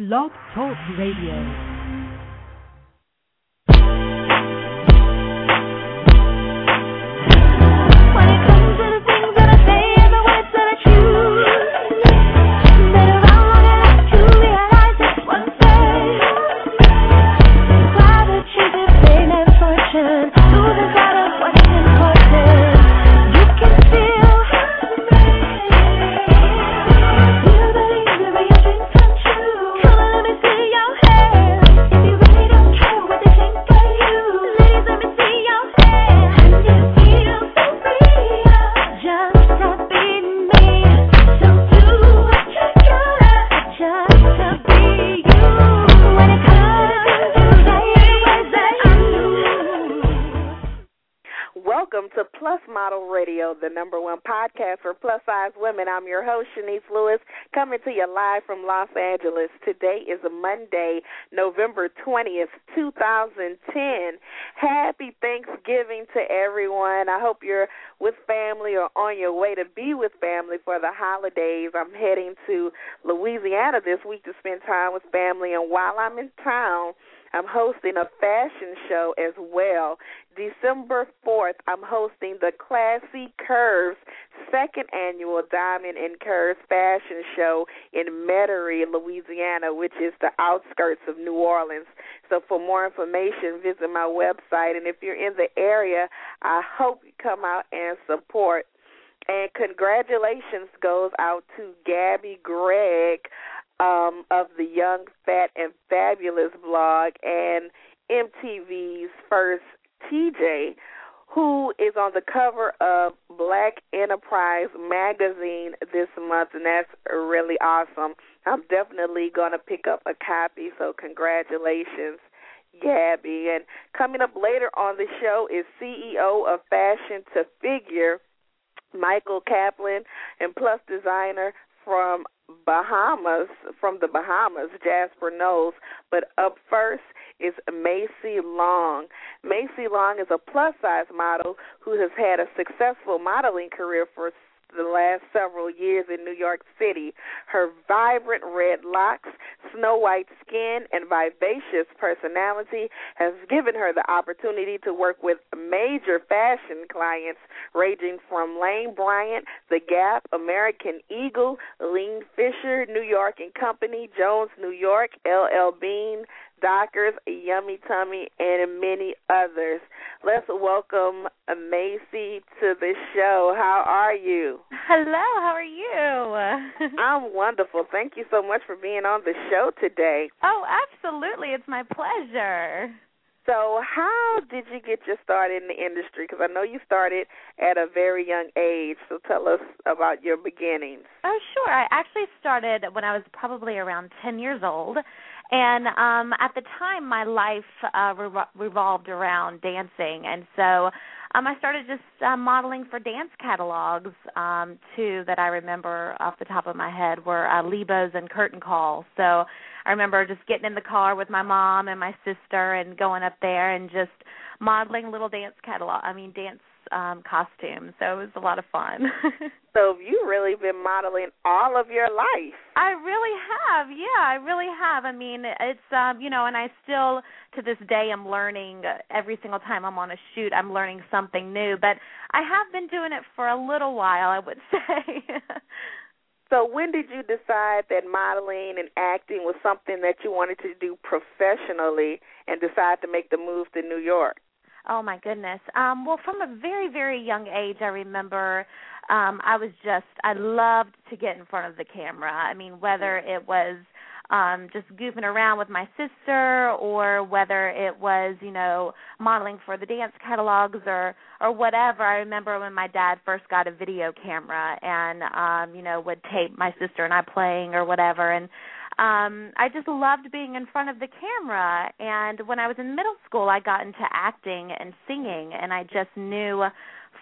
Blog Talk Radio. I'm your host, Shanice Lewis, coming to you live from Los Angeles. Today is Monday, November 20th, 2010. Happy Thanksgiving to everyone. I hope you're with family or on your way to be with family for the holidays. I'm heading to Louisiana this week to spend time with family, and while I'm in town, I'm hosting a fashion show as well. December 4th, I'm hosting the Classy Curves second annual Diamond and Curves fashion show in Metairie, Louisiana, which is the outskirts of New Orleans. So for more information, visit my website. And if you're in the area, I hope you come out and support. And congratulations goes out to Gabby Gregg um, of the Young, Fat, and Fabulous blog and MTV's first TJ, who is on the cover of Black Enterprise magazine this month, and that's really awesome. I'm definitely going to pick up a copy, so congratulations. Gabi. And coming up later on the show is CEO of Fashion to Figure, Michael Kaplan, and plus designer from Bahamas, from the Bahamas, Jaspher Knowles. But up first is Macey Long. Macey Long is a plus size model who has had a successful modeling career for the last several years in New York City. Her vibrant red locks, snow white skin, and vivacious personality has given her the opportunity to work with major fashion clients ranging from Lane Bryant, The Gap, American Eagle, Eileen Fisher, New York and Company, Jones, New York, LL Bean, Dockers, Yummy Tummy, and many others. Let's welcome Macey to the show. How are you? Hello, how are you? I'm wonderful. Thank you so much for being on the show today. oh, absolutely. It's my pleasure. So, how did you get your start in the industry? Because I know you started at a very young age. So, tell us about your beginnings. Oh, sure. I actually started when I was probably around 10 years old. And um at the time my life uh re- revolved around dancing and so um I started just uh, modeling for dance catalogs um two that I remember off the top of my head were uh, Lebos and Curtain Call. So I remember just getting in the car with my mom and my sister and going up there and just modeling little dance catalog I mean dance um costumes. So it was a lot of fun. So, you've really been modeling all of your life. I really have. Yeah, I really have. I mean, it's um, you know, and I still to this day am learning every single time I'm on a shoot, I'm learning something new, but I have been doing it for a little while, I would say. So, when did you decide that modeling and acting was something that you wanted to do professionally and decide to make the move to New York? Oh my goodness. Um well from a very very young age I remember um I was just I loved to get in front of the camera. I mean whether it was um just goofing around with my sister or whether it was, you know, modeling for the dance catalogs or or whatever. I remember when my dad first got a video camera and um you know would tape my sister and I playing or whatever and um I just loved being in front of the camera. And when I was in middle school I got into acting and singing. And I just knew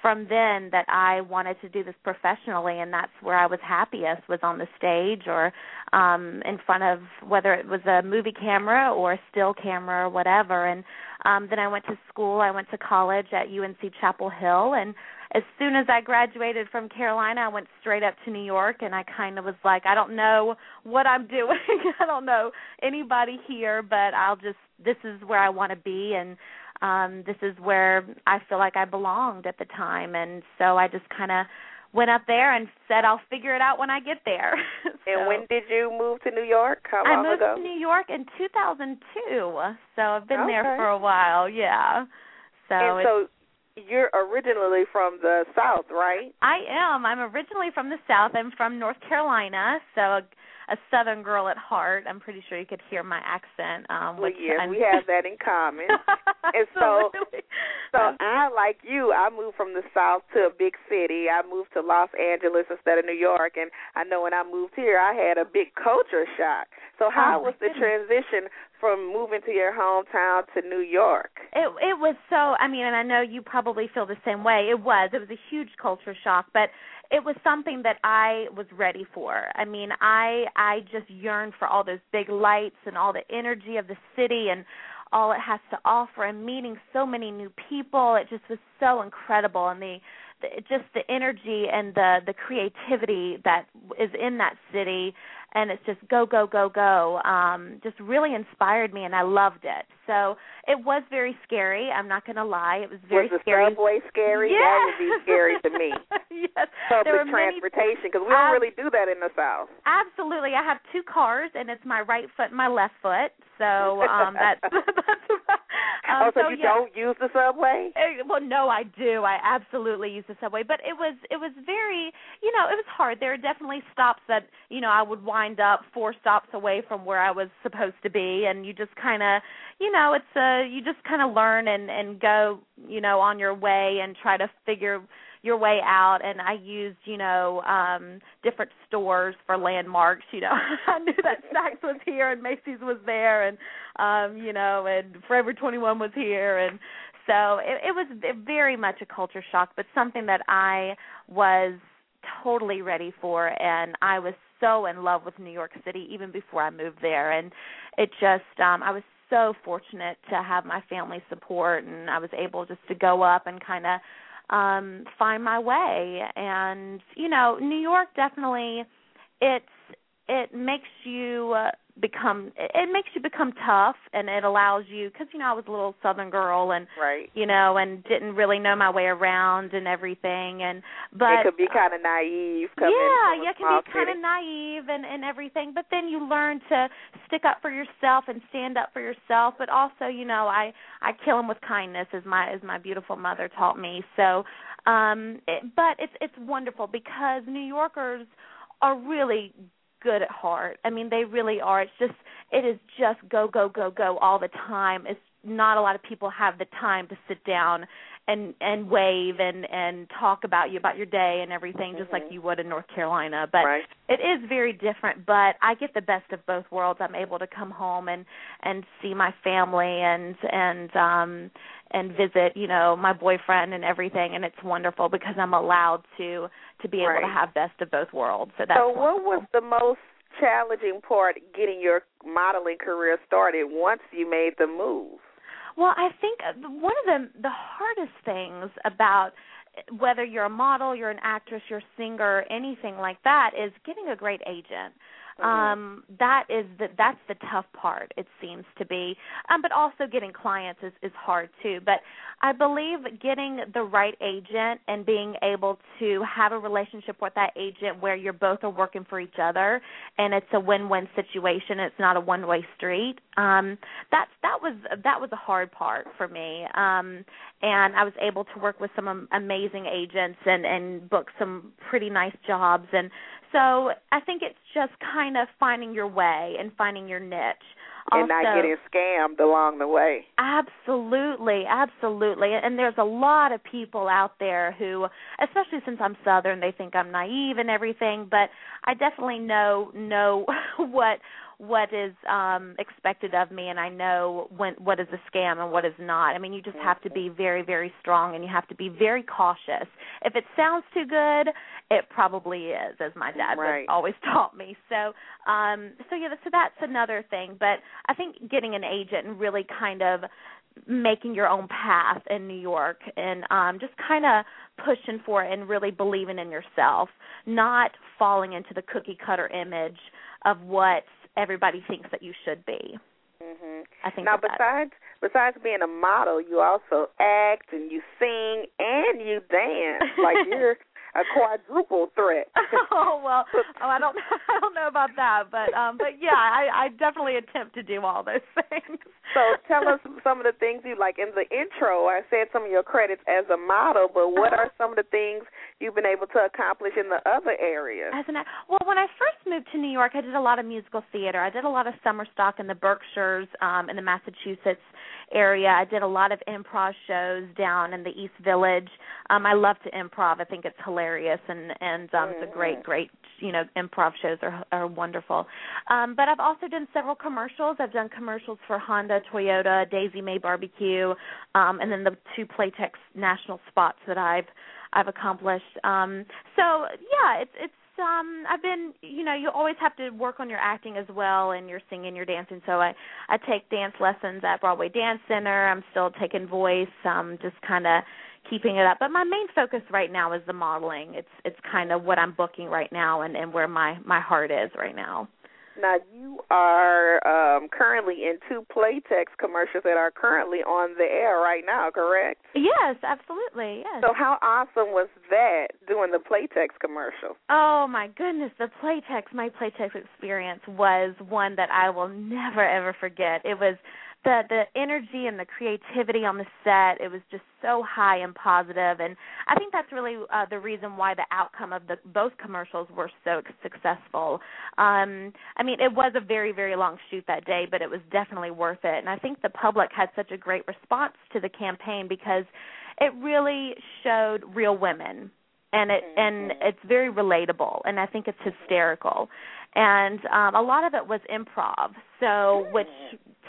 from then that I wanted to do this professionally. And that's where I was happiest was on the stage or um in front of whether it was a movie camera or a still camera or whatever. And um then I went to school. I went to college at UNC Chapel Hill. And as soon as I graduated from Carolina, I went straight up to New York, and I kind of was like, I don't know what I'm doing. I don't know anybody here, but I'll just this is where I want to be, and um this is where I feel like I belonged at the time, and so I just kind of went up there and said I'll figure it out when I get there. so, And when did you move to New York? How long I moved ago? to New York in 2002, so I've been there for a while. Yeah. So and so you're originally from the South, right? I am. I'm originally from the South. I'm from North Carolina, so a, a Southern girl at heart. I'm pretty sure you could hear my accent. Um, Well, I'm- we have that in common. And so- So I, like you, I moved from the South to a big city. I moved to Los Angeles instead of New York, and I know when I moved here, I had a big culture shock. So how Oh, was the goodness. transition from moving to your hometown to New York? It it was so. I mean, and I know you probably feel the same way. It was. It was a huge culture shock, but it was something that I was ready for. I mean, I I just yearned for all those big lights and all the energy of the city and all it has to offer and meeting so many new people. It just was so incredible and the, the just the energy and the the creativity that is in that city and it's just go go go go um just really inspired me and I loved it. So it was very scary. I'm not going to lie. It was very was the scary. subway scary? Yes. That would be scary to me. yes. Public transportation, because we don't Ab- really do that in the South. Absolutely. I have two cars and it's my right foot and my left foot. So um that's that's um, oh, so, you yeah. don't use the subway? Well, no, I do. I absolutely use the subway, but it was it was very, you know, it was hard. There are definitely stops that, you know, I would wind up four stops away from where I was supposed to be and you just kind of, you know, it's uh you just kind of learn and and go, you know, on your way and try to figure your way out. And I used, you know, um different stores for landmarks, you know. I knew that Saks was here and Macy's was there and um, you know, and Forever 21 was here. And so it, it was very much a culture shock, but something that I was totally ready for, and I was so in love with New York City even before I moved there, and it just um, I was so fortunate to have my family support, and I was able just to go up and kind of um find my way. And you know new york definitely it's it makes you uh, become it, makes you become tough and it allows you because you know I was a little southern girl and Right. you know and didn't really know my way around and everything and but it could be kind of naive. Coming yeah, yeah, can be kind of naive and and everything, but then you learn to stick up for yourself and stand up for yourself. But also, you know, I I kill them with kindness, as my as my beautiful mother taught me. So, um, it, but it's it's wonderful because New Yorkers are really good at heart. I mean, they really are. It's just it is just go go go go all the time. It's not a lot of people have the time to sit down and and wave and and talk about you about your day and everything just like Mhm. you would in North Carolina but right. it is very different but I get the best of both worlds I'm able to come home and and see my family and and um and visit you know my boyfriend and everything and it's wonderful because I'm allowed to to be able to have best of both worlds so that's so, what was the most challenging part getting your modeling career started once you made the move? Well, I think uh, one of the the hardest things about whether you're a model, you're an actress, you're a singer, anything like that is getting a great agent. Mhm. Um that is the that's the tough part it seems to be. Um but also getting clients is is hard too. But I believe getting the right agent and being able to have a relationship with that agent where you're both are working for each other and it's a win-win situation, it's not a one-way street. Um that's that was that was a hard part for me. Um and I was able to work with some amazing agents and and book some pretty nice jobs and so I think it's just kind of finding your way and finding your niche. and not getting scammed along the way. Absolutely, absolutely. And there's a lot of people out there who, especially since I'm southern, they think I'm naive and everything, but I definitely know know what what is um expected of me and I know when what is a scam and what is not. I mean, you just have to be very very strong and you have to be very cautious. If it sounds too good, it probably is as my dad Right. always taught me. So, um so yeah, so that's another thing, but I think getting an agent and really kind of making your own path in New York and um just kind of pushing for it and really believing in yourself, not falling into the cookie cutter image of what everybody thinks that you should be. Mhm. I think Now, that that- besides besides being a model, you also act and you sing and you dance. Like you're a quadruple threat. oh well, oh I don't I don't know about that, but um but yeah, I I definitely attempt to do all those things. So tell us some of the things you like. In the intro, I said some of your credits as a model, but what Uh-huh. are some of the things you've been able to accomplish in the other areas? As an well, when I first moved to New York, I did a lot of musical theater. I did a lot of summer stock in the Berkshires, um, in the Massachusetts area. I did a lot of improv shows down in the East Village. Um, I love to improv. I think it's hilarious, and and um, it's a great, Mhm. great. You know, improv shows are are wonderful. Um, but I've also done several commercials. I've done commercials for Honda, Toyota, Daisy May Barbecue, um, and then the two Playtex national spots that I've I've accomplished. Um, so yeah, it's it's um I've been you know you always have to work on your acting as well and your singing, your dancing. So I I take dance lessons at Broadway Dance Center. I'm still taking voice. Um, just kind of keeping it up. But my main focus right now is the modeling. It's it's kind of what I'm booking right now and and where my my heart is right now. Now you are um, currently in two Playtex commercials that are currently on the air right now, correct? Yes, absolutely. Yes. So how awesome was that doing the Playtex commercial? Oh my goodness, the Playtex, my Playtex experience was one that I will never ever forget. It was the the energy and the creativity on the set. It was just so high and positive, and I think that's really uh, the reason why the outcome of the both commercials were so successful. Um, I mean, it was a very very long shoot that day, but it was definitely worth it. And I think the public had such a great response to the campaign because it really showed real women and it and it's very relatable and i think it's hysterical and um a lot of it was improv so which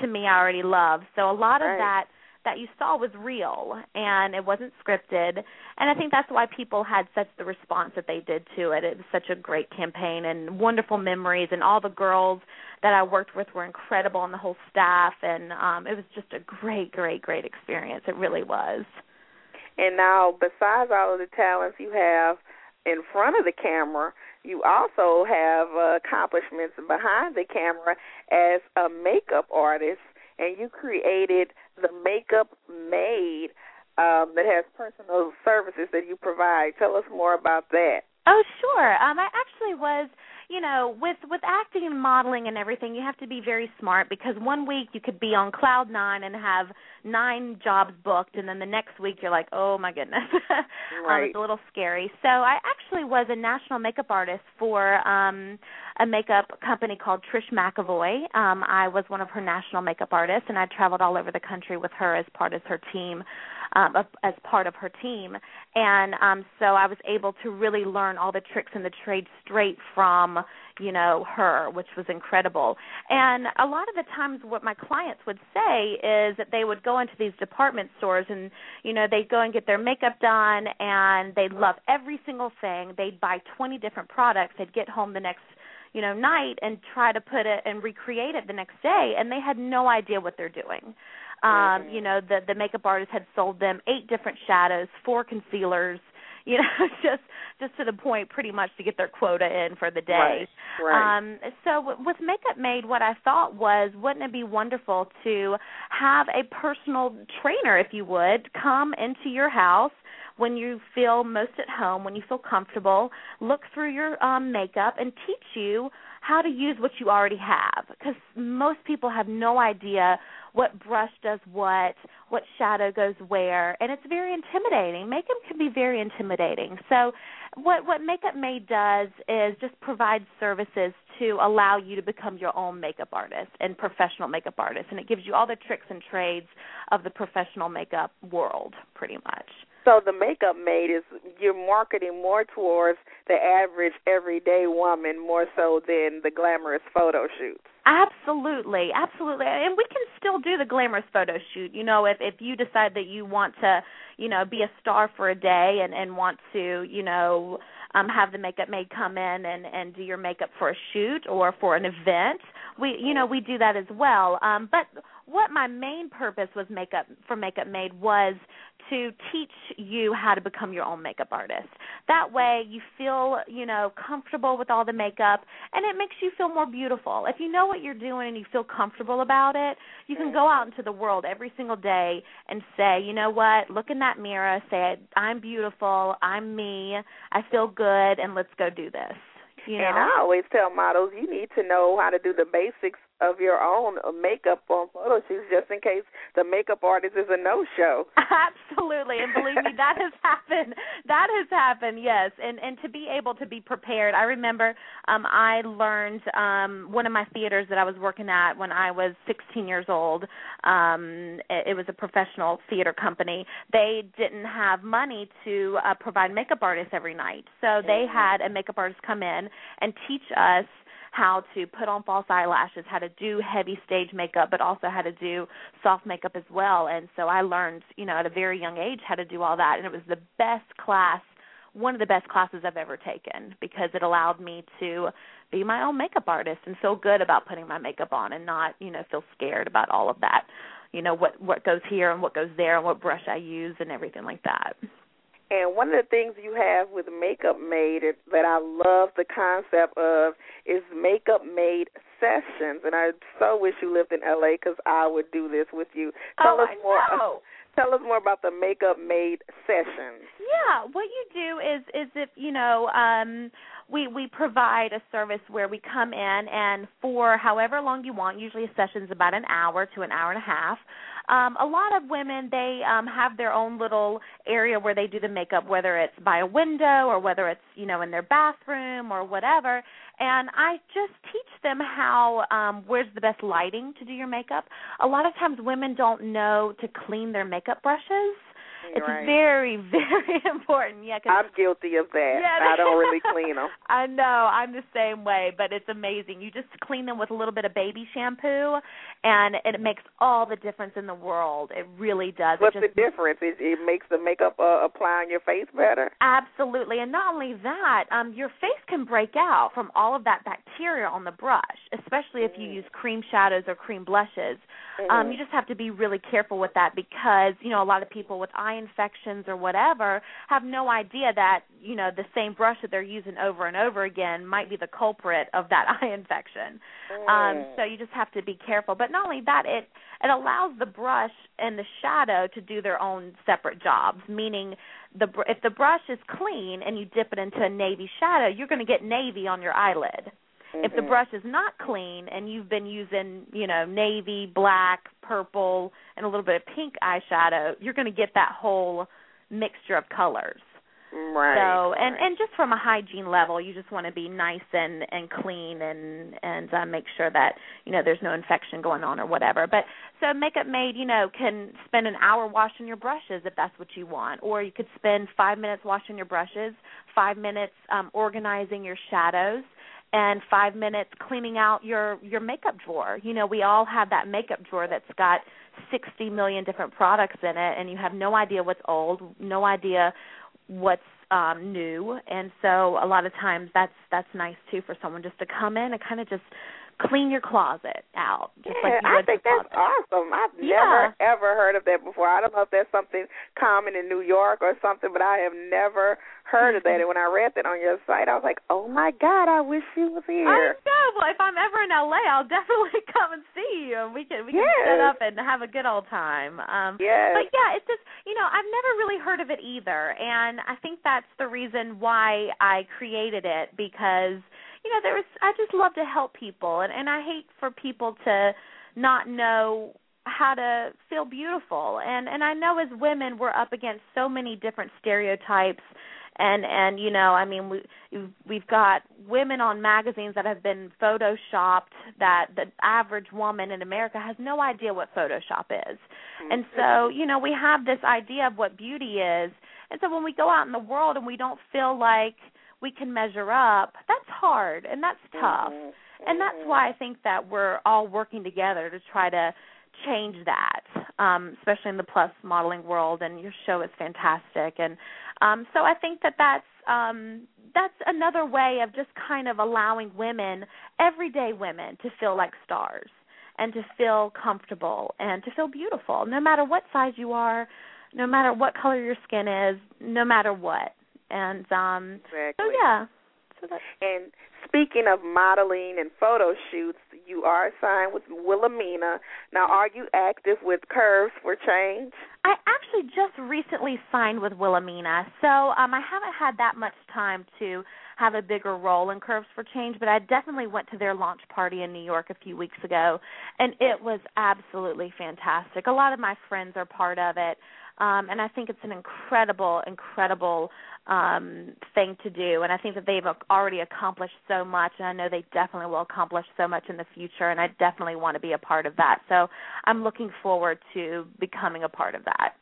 to me i already love. So a lot of Right. that that you saw was real and it wasn't scripted. And i think that's why people had such the response that they did to it. It was such a great campaign and wonderful memories and all the girls that i worked with were incredible and the whole staff and um it was just a great great great experience. It really was. And now, besides all of the talents you have in front of the camera, you also have uh, accomplishments behind the camera as a makeup artist, and you created the Makeup Maid um, that has personal services that you provide. Tell us more about that. Oh, sure. Um, I actually was, you know, with with acting and modeling and everything, you have to be very smart because one week you could be on cloud nine and have nine jobs booked, and then the next week you're like, oh my goodness, um, it's a little scary. So I actually was a national makeup artist for um a makeup company called Trish McEvoy. Um, I was one of her national makeup artists, and I traveled all over the country with her as part of her team. Um, as part of her team, and um, so I was able to really learn all the tricks in the trade straight from you know her, which was incredible. And a lot of the times, what my clients would say is that they would go into these department stores and you know they'd go and get their makeup done, and they'd love every single thing. They'd buy 20 different products. They'd get home the next you know night and try to put it and recreate it the next day and they had no idea what they're doing um Mhm. you know the the makeup artist had sold them eight different shadows four concealers you know just just to the point pretty much to get their quota in for the day Right. Right. um, so w- with Makeup Maid, what I thought was, wouldn't it be wonderful to have a personal trainer, if you would, come into your house when you feel most at home, when you feel comfortable, look through your um, makeup and teach you how to use what you already have. Because most people have no idea what brush does what, what shadow goes where, and it's very intimidating. Makeup can be very intimidating. So what what Makeup Maid does is just provide services to allow you to become your own makeup artist and professional makeup artist, and it gives you all the tricks and trades of the professional makeup world, pretty much. So the makeup maid is you're marketing more towards the average everyday woman more so than the glamorous photo shoots. Absolutely, absolutely, and we can still do the glamorous photo shoot. You know, if if you decide that you want to, you know, be a star for a day and and want to, you know, um have the makeup maid come in and and do your makeup for a shoot or for an event, we you know we do that as well um but what my main purpose was makeup for makeup maid was to teach you how to become your own makeup artist. That way you feel you know comfortable with all the makeup and it makes you feel more beautiful. If you know what you're doing and you feel comfortable about it you can go out into the world every single day and say you know what? Look in that mirror say i'm beautiful i'm me i feel good and let's go do this you know? And I always tell models you need to know how to do the basics of your own makeup on photo shoots just in case the makeup artist is a no show. Absolutely. And believe me that has happened. That has happened, yes. And and to be able to be prepared. I remember um I learned um one of my theaters that I was working at when I was 16 years old. Um it, it was a professional theater company. They didn't have money to uh, provide makeup artists every night. So they had a makeup artist come in and teach us how to put on false eyelashes, how to do heavy stage makeup, but also how to do soft makeup as well. And so I learned, you know, at a very young age how to do all that, and it was the best class, one of the best classes I've ever taken because it allowed me to be my own makeup artist and feel good about putting my makeup on and not, you know, feel scared about all of that. You know what what goes here and what goes there and what brush I use and everything like that. And one of the things you have with Makeup Maid that I love the concept of is Makeup Maid sessions. And I so wish you lived in LA because I would do this with you. Tell oh, us I more. Know. Tell us more about the Makeup Maid sessions. Yeah, what you do is is if you know um we we provide a service where we come in and for however long you want, usually a session's about an hour to an hour and a half. Um, a lot of women they um, have their own little area where they do the makeup, whether it's by a window or whether it's you know in their bathroom or whatever. And I just teach them how um, where's the best lighting to do your makeup. A lot of times women don't know to clean their makeup brushes it's right. very, very important. Yeah, cause, I'm guilty of that. Yeah, I don't really clean them. I know. I'm the same way, but it's amazing. You just clean them with a little bit of baby shampoo, and it makes all the difference in the world. It really does. What's just, the difference? It, it makes the makeup uh, apply on your face better. Absolutely, and not only that, um, your face can break out from all of that bacteria on the brush, especially if you Mm. use cream shadows or cream blushes. Mm-hmm. Um, you just have to be really careful with that because you know a lot of people with eye infections or whatever have no idea that you know the same brush that they're using over and over again might be the culprit of that eye infection. Um, Mm. so you just have to be careful. But not only that, it it allows the brush and the shadow to do their own separate jobs. Meaning, the br- if the brush is clean and you dip it into a navy shadow, you're going to get navy on your eyelid. If the Mhm. brush is not clean and you've been using, you know, navy, black, purple, and a little bit of pink eyeshadow, you're going to get that whole mixture of colors. Right. So, and right. and just from a hygiene level, you just want to be nice and and clean and and uh, make sure that you know there's no infection going on or whatever. But so makeup maid, you know, can spend an hour washing your brushes if that's what you want, or you could spend five minutes washing your brushes, five minutes um, organizing your shadows, and five minutes cleaning out your your makeup drawer. You know, we all have that makeup drawer that's got 60 million different products in it, and you have no idea what's old, no idea what's um new and so a lot of times that's that's nice too for someone just to come in and kind of just clean your closet out just yeah, like I think that's closet. awesome. I've Yeah. never ever heard of that before. I don't know if that's something common in New York or something, but I have never heard of Mm-hmm. that. And when I read that on your site, I was like, "Oh my God, I wish you was here." I here." know. Well, if I'm ever in LA, I'll definitely come and see you, and we can we can Yes. set up and have a good old time. Um, Yes. But yeah, it's just you know I've never really heard of it either, and I think that's the reason why I created it because you know there was I just love to help people, and and I hate for people to not know how to feel beautiful, and and I know as women we're up against so many different stereotypes and and you know i mean we we've got women on magazines that have been photoshopped that the average woman in america has no idea what photoshop is. Mm-hmm. And so you know we have this idea of what beauty is. And so when we go out in the world and we don't feel like we can measure up that's hard and that's tough Mhm. and that's Mhm. why I think that we're all working together to try to change that, um, especially in the plus modeling world. And your show is fantastic, and um, so I think that that's um that's another way of just kind of allowing women, everyday women, to feel like stars and to feel comfortable and to feel beautiful, no matter what size you are, no matter what color your skin is, no matter what. And um Exactly. so yeah. So that And speaking of modeling and photo shoots, you are signed with Wilhelmina. Now, are you active with Curves for Change? I actually just recently signed with Wilhelmina, so um, I haven't had that much time to have a bigger role in Curves for Change, but I definitely went to their launch party in New York a few weeks ago, and it was absolutely fantastic. A lot of my friends are part of it, um, and I think it's an incredible, incredible um, thing to do. And I think that they've already accomplished so much, and I know they definitely will accomplish so much in the future. And I definitely want to be a part of that. So I'm looking forward to becoming a part of that.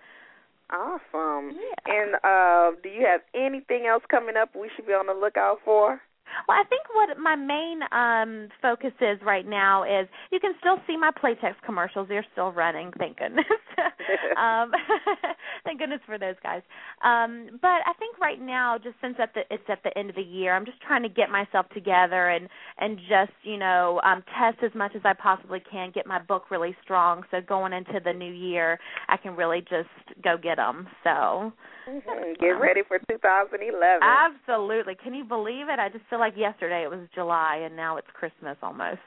Awesome. Yeah. And uh, do you have anything else coming up we should be on the lookout for? Well, I think what my main um focus is right now is you can still see my Playtex commercials. They're still running, thank goodness. um thank goodness for those guys. Um but I think right now just since at the it's at the end of the year, I'm just trying to get myself together and and just, you know, um test as much as I possibly can, get my book really strong so going into the new year, I can really just go get them. So, Mhm. Get ready for 2011. Absolutely. Can you believe it? I just feel like yesterday it was July and now it's Christmas almost.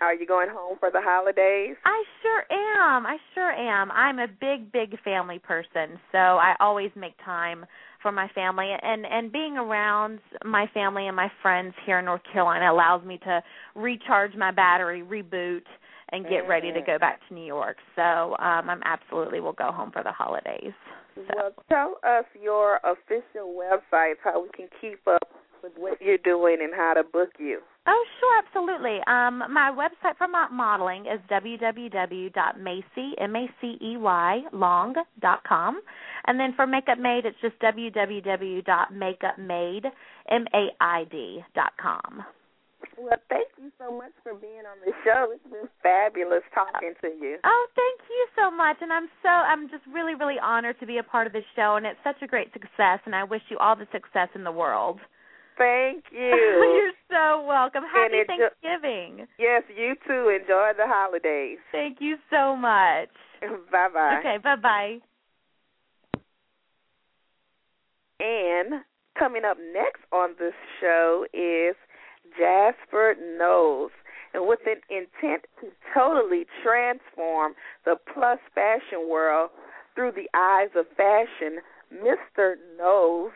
Are you going home for the holidays? I sure am. I sure am. I'm a big, big family person, so I always make time for my family and and being around my family and my friends here in North Carolina allows me to recharge my battery, reboot and get ready to go back to New York. So, um I'm absolutely will go home for the holidays. So. Well, tell us your official websites, how we can keep up with what you're doing and how to book you. Oh, sure, absolutely. Um, my website for mo- modeling is www.macey, M-A-C-E-Y, long dot com. And then for Makeup Maid, it's just www.makeupmaid, M-A-I-D dot com. Well, thank you so much for being on the show. It's been fabulous talking to you. Oh, thank you so much. And I'm so, I'm just really, really honored to be a part of this show. And it's such a great success. And I wish you all the success in the world. Thank you. You're so welcome. Happy And enjo- Thanksgiving. yes, you too. Enjoy the holidays. Thank you so much. bye bye. Okay, bye bye. And coming up next on this show is Jaspher Knowles. And with an intent to totally transform the plus fashion world through the eyes of fashion, Mr. Knowles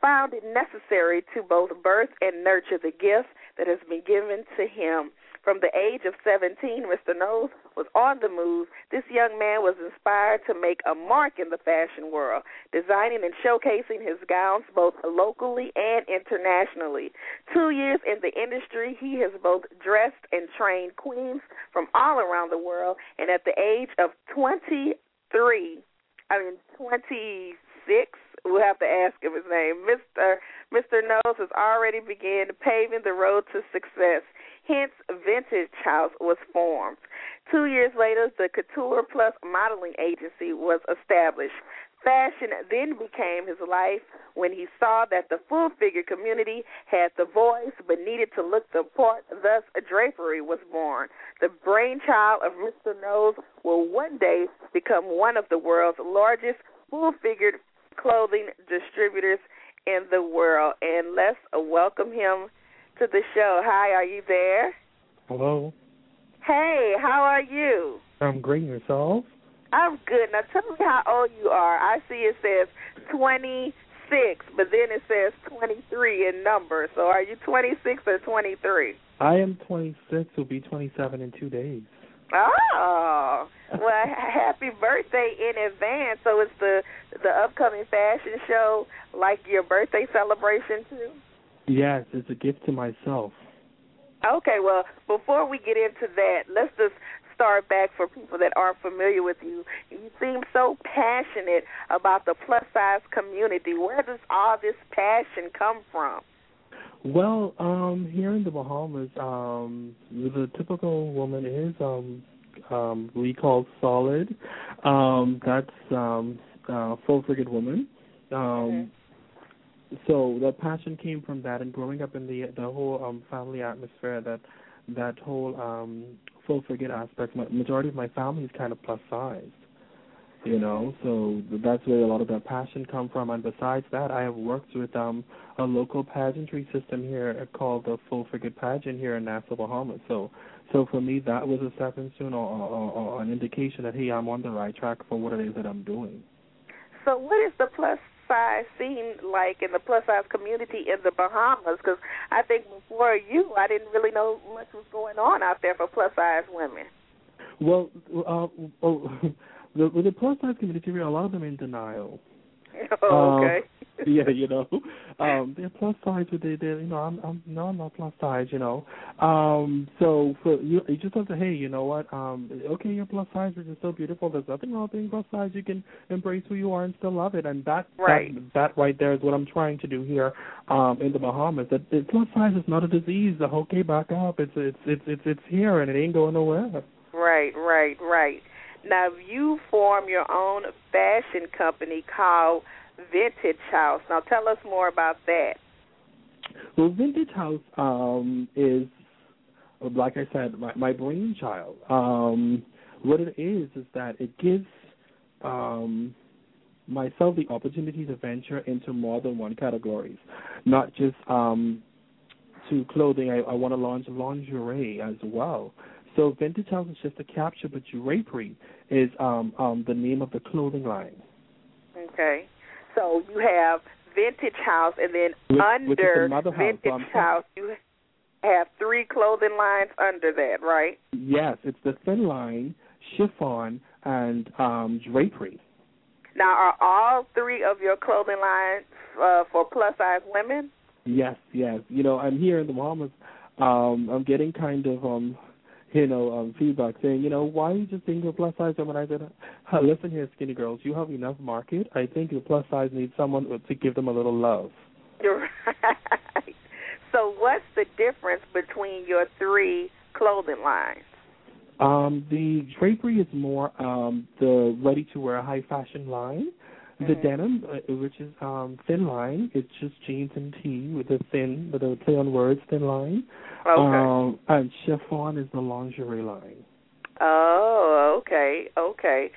found it necessary to both birth and nurture the gift that has been given to him. From the age of 17, Mr. Knowles was on the move. This young man was inspired to make a mark in the fashion world, designing and showcasing his gowns both locally and internationally. Two years in the industry, he has both dressed and trained queens from all around the world, and at the age of 23, I mean 26, we'll have to ask him his name. Mr. Mr. Knowles has already begun paving the road to success. Hence, Vintage House was formed. Two years later, the Couture Plus modeling agency was established. Fashion then became his life when he saw that the full figure community had the voice but needed to look the part. Thus, draphery was born. The brainchild of Mr. Knowles will one day become one of the world's largest full figured clothing distributors in the world. And let's welcome him to the show. Hi, are you there? Hello. Hey, how are you? I'm great. Yourself? I'm good. Now tell me how old you are. I see it says 26, but then it says 23 in number. So are you 26 or 23? I am 26. Will be 27 in two days. Oh, well, happy birthday in advance. So it's the the upcoming fashion show, like your birthday celebration too. Yes, it's a gift to myself. Okay, well, before we get into that, let's just start back for people that aren't familiar with you. You seem so passionate about the plus size community. Where does all this passion come from? Well, um, here in the Bahamas, um, the typical woman is um, um, we call solid. Um, that's um, uh, full-figured woman. Um, so the passion came from that, and growing up in the the whole um family atmosphere, that that whole um full figured aspect. My, majority of my family is kind of plus size, you know, so that's where a lot of that passion come from. And besides that, I have worked with um a local pageantry system here called the Full Figured Pageant here in Nassau, Bahamas. So so for me, that was a stepping stone or, or, or an indication that hey, I'm on the right track for what it is that I'm doing. So, what is the plus size scene like in the plus size community in the Bahamas? Because I think before you, I didn't really know much was going on out there for plus size women. Well, uh, oh, the, with the plus size community, a lot of them in denial. Oh, okay. Um, yeah, you know, um, they're plus size, but they, they, you know, I'm, I'm, no, I'm not plus size, you know. Um, so for you, you just have to, hey, you know what? Um, okay, you're plus size, but you're still beautiful. There's nothing wrong with being plus size. You can embrace who you are and still love it, and that, Right. that, that right there is what I'm trying to do here, um, in the Bahamas. That that plus size is not a disease. The okay, back up. It's, it's, it's, it's, it's here, and it ain't going nowhere. Right, right, right. Now you form your own fashion company called Vintage House. Now tell us more about that. Well, Vintage House um, is, like I said, my, my brainchild. Um, what it is is that it gives um, myself the opportunity to venture into more than one categories, not just um, to clothing. I, I want to launch lingerie as well. So Vintage House is just a capture, but draphery is um, um, the name of the clothing line. Okay. So you have Vintage House, and then Which- which under house, Vintage so I'm- House, you have three clothing lines under that, right? Yes, it's the thin line, chiffon, and um, draphery. Now, are all three of your clothing lines uh, for plus size women? Yes, yes. You know, I'm here in the Bahamas. Um, I'm getting kind of um, you know, um, feedback saying, you know, why are you just being a plus size woman? I said, listen here, skinny girls, you have enough market. I think the plus size needs someone to give them a little love. You're right. So, what's the difference between your three clothing lines? Um, the draphery is more um, the ready to wear high fashion line. The Mhm. denim, uh, which is um, thin line, it's just jeans and tee with a thin, with a play on words, thin line. Okay. Um, and chiffon is the lingerie line. Oh, okay, okay.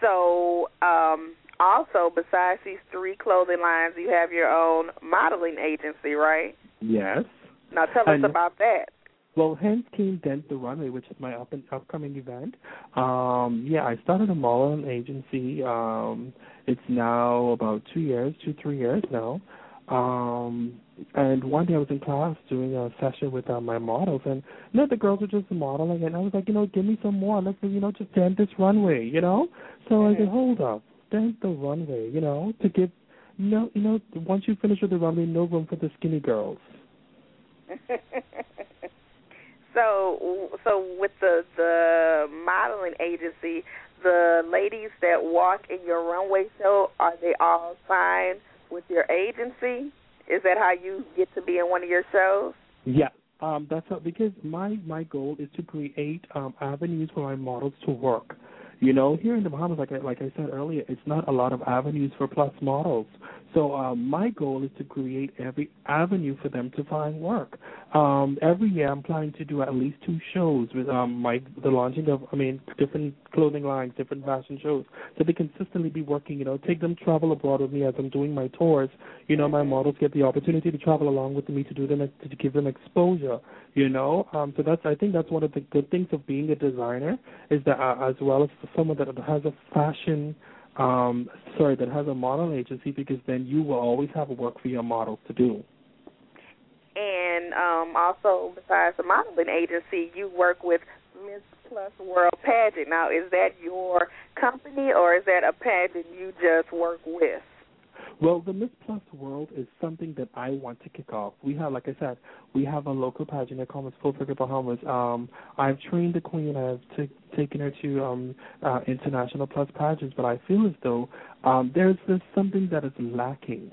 So, um, also besides these three clothing lines, you have your own modeling agency, right? Yes. Now, tell us And- about that. Well, hence came Dent the Runway, which is my up and upcoming event. Um, yeah, I started a modeling agency. Um, it's now about two years, two three years now. Um, and one day I was in class doing a session with uh, my models, and you know the girls were just modeling, and I was like, you know, give me some more. Let's you know just dent this runway, you know. So I said, hold up, dent the runway, you know, to give. No, you know, once you finish with the runway, no room for the skinny girls. so, so with the the modeling agency, the ladies that walk in your runway show are they all signed with your agency? Is that how you get to be in one of your shows? Yeah, um, that's how, because my my goal is to create um, avenues for my models to work. You know, here in the Bahamas, like I, like I said earlier, it's not a lot of avenues for plus models. So um, my goal is to create every avenue for them to find work. Um, every year, I'm planning to do at least two shows with um, my the launching of, I mean, different clothing lines, different fashion shows, so they consistently be working. You know, take them travel abroad with me as I'm doing my tours. You know, my models get the opportunity to travel along with me to do them to give them exposure. You know, um, so that's I think that's one of the good things of being a designer is that uh, as well as someone that has a fashion um sorry that has a model agency because then you will always have work for your models to do And um, also, besides the modeling agency, you work with Miss Plus World Pageant. Now, is that your company or is that a pageant you just work with? well the miss plus world is something that i want to kick off we have like i said we have a local pageant at Commons Full Figure Bahamas. Um, I've trained the queen. I've t- taken her to um, uh, international plus pageants, but I feel as though um, there's there's something that is lacking.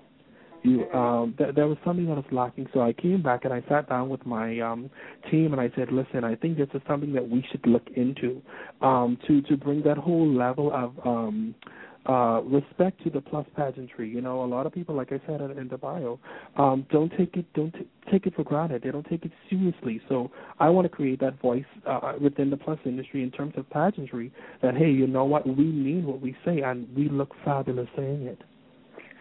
You, um, th- there was something that was lacking, so I came back and I sat down with my um, team and I said, "Listen, I think this is something that we should look into um, to to bring that whole level of um, uh, respect to the plus pageantry. You know, a lot of people, like I said in the bio, um, don't take it don't t- take it for granted. They don't take it seriously. So I want to create that voice uh, within the plus industry in terms of pageantry. That hey, you know what, we mean what we say, and we look fabulous saying it.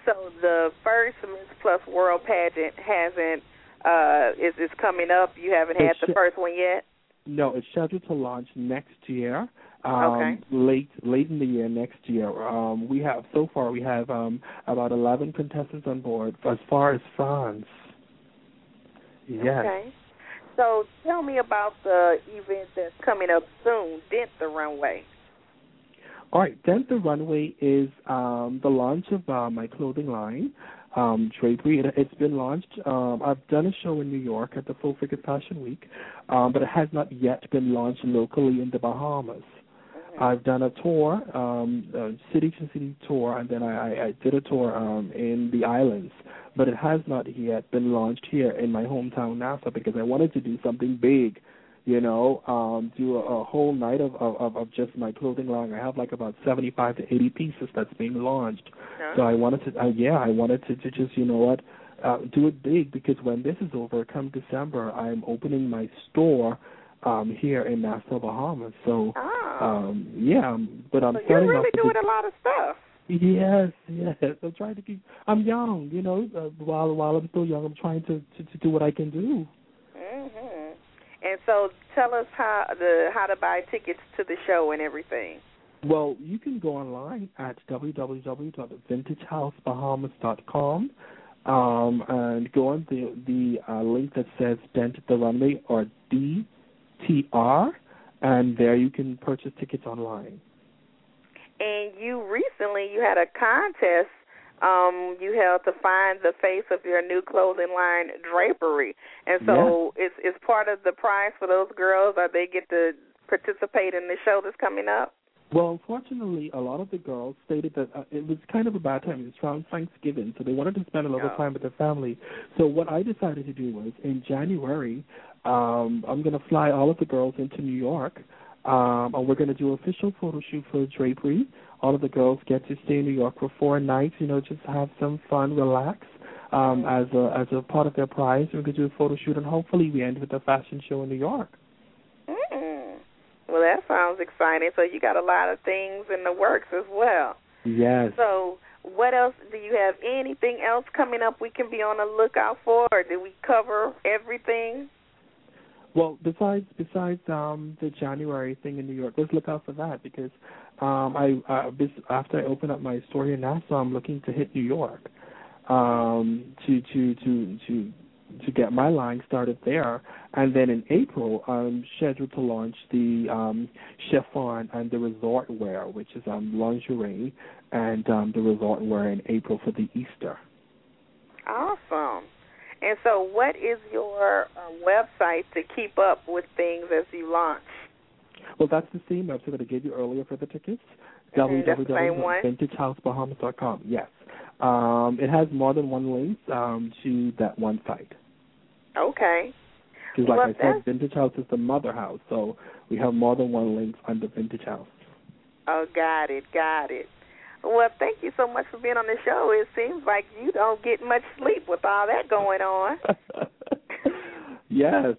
So the first Miss Plus World pageant hasn't uh is is coming up. You haven't had the first one yet. No, it's scheduled to launch next year. Um, Okay. Late late in the year next year. Um, we have so far we have um, about eleven contestants on board. As far as France. Yes. Okay. So tell me about the event that's coming up soon, Dent the Runway. All right. Dent the Runway is um, the launch of uh, my clothing line, um, Draphery. It, it's been launched. Um, I've done a show in New York at the Full Figure Fashion Week, um, but it has not yet been launched locally in the Bahamas. I've done a tour, um, a city to city tour, and then I, I, I did a tour um, in the islands, but it has not yet been launched here in my hometown Nassau because I wanted to do something big, you know, um, do a, a whole night of, of of just my clothing line. I have like about seventy-five to eighty pieces that's being launched, so I wanted to, uh, yeah, I wanted to, to just, you know what, uh, do it big because when this is over, come December, I'm opening my store um here in Nassau, Bahamas. So Oh. um yeah, um, but I'm so you're really doing the- a lot of stuff. Yes, yes. I'm trying to keep. I'm young, you know. Uh, while while I'm still young, I'm trying to, to to do what I can do. Mhm. And so tell us how the how to buy tickets to the show and everything. Well, you can go online at www.vintagehousebahamas.com um, and go on the the uh, link that says Dent the Runway or DTR, and there you can purchase tickets online. And you recently you had a contest um you have to find the face of your new clothing line draphery. And so it's it's part of the prize for those girls that they get to participate in the show that's coming up. Well, unfortunately, a lot of the girls stated that uh, it was kind of a bad time. It was around Thanksgiving, so they wanted to spend a little Oh. time with their family. So what I decided to do was in January, um, I'm going to fly all of the girls into New York, um, and we're going to do an official photo shoot for Draphery. All of the girls get to stay in New York for four nights. You know, just have some fun, relax. Um, as a as a part of their prize, going to do a photo shoot, and hopefully we end with a fashion show in New York. Mm. Well, that sounds exciting. So you got a lot of things in the works as well. Yes. So, what else do you have? Anything else coming up we can be on the lookout for, or did we cover everything? Well, besides besides um the January thing in New York, let's look out for that because um I uh, after I open up my store here in Nassau, I'm looking to hit New York um to to to to to get my line started there, and then in April I'm scheduled to launch the um chiffon and the resort wear, which is um lingerie and um the resort wear in April for the Easter. Awesome. And so, what is your um, website to keep up with things as you launch? Well, that's the same website that I gave you earlier for the tickets. That's the same one? www.vintagehousebahamas.com. Yes. Um, it has more than one link um, to that one site. Okay. Because, like Well, I said, Vintage House is the mother house, so we have more than one link under Vintage House. Oh, got it, got it. Well, thank you so much for being on the show. It seems like you don't get much sleep with all that going on. yes.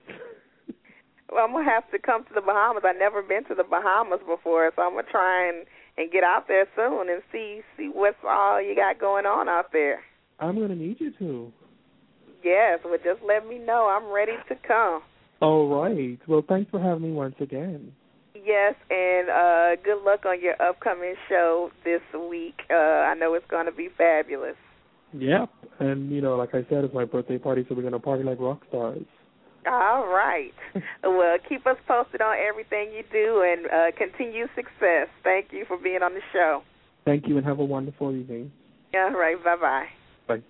Well, I'm gonna have to come to the Bahamas. I've never been to the Bahamas before, so I'm gonna try and and get out there soon and see see what's all you got going on out there. I'm going to need you to. Yes, well, just let me know. I'm ready to come. All right. Well, thanks for having me once again. Yes, and uh good luck on your upcoming show this week. Uh I know it's going to be fabulous. Yep. And, you know, like I said, it's my birthday party, so we're going to party like rock stars. All right. well, keep us posted on everything you do and uh continue success. Thank you for being on the show. Thank you, and have a wonderful evening. All right, bye-bye. Bye.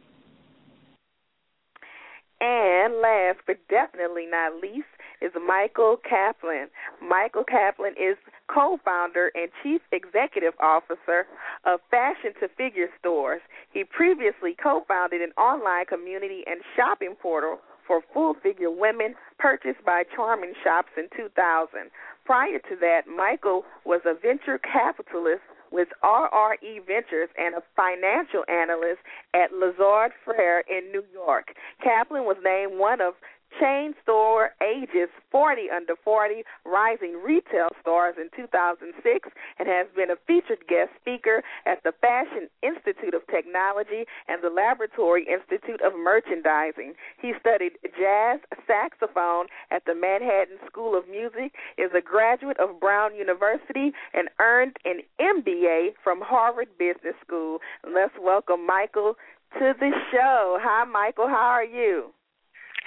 And last but definitely not least is Michael Kaplan. Michael Kaplan is co-founder and chief executive officer of Fashion to Figure Stores. He previously co-founded an online community and shopping portal for full figure women purchased by Charming Shops in 2000. Prior to that, Michael was a venture capitalist with RRE Ventures and a financial analyst at Lazard Frères in New York. Kaplan was named one of Chain Store Age's 40 under 40 rising retail stores in 2006 and has been a featured guest speaker at the Fashion Institute of Technology and the Laboratory Institute of Merchandising. He studied jazz saxophone at the Manhattan School of Music, is a graduate of Brown University, and earned an MBA from Harvard Business School. Let's welcome Michael to the show. Hi, Michael. How are you?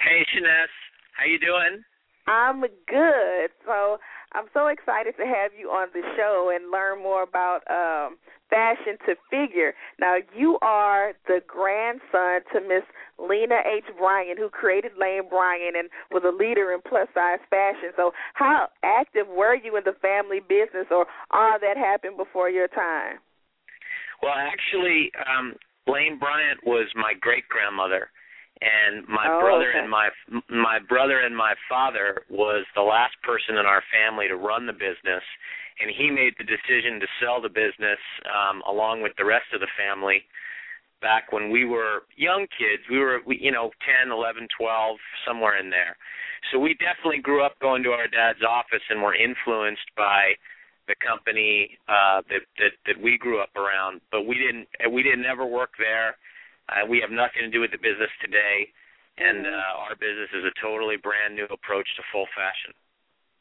Hey, Shanice. How you doing? I'm good. So I'm so excited to have you on the show and learn more about um, fashion to figure. Now, you are the grandson to Miss Lena H. Bryant, who created Lane Bryant and was a leader in plus size fashion. So, how active were you in the family business, or all that happened before your time? Well, actually, um, Lane Bryant was my great grandmother and my Oh, brother okay. and my my brother and my father was the last person in our family to run the business. And he made the decision to sell the business um along with the rest of the family. Back when we were young kids we were we, you know ten eleven twelve somewhere in there. So we definitely grew up going to our dad's office and were influenced by the company uh that that that we grew up around. But we didn't we didn't ever work there uh, we have nothing to do with the business today, and Mhm. uh, our business is a totally brand new approach to full fashion.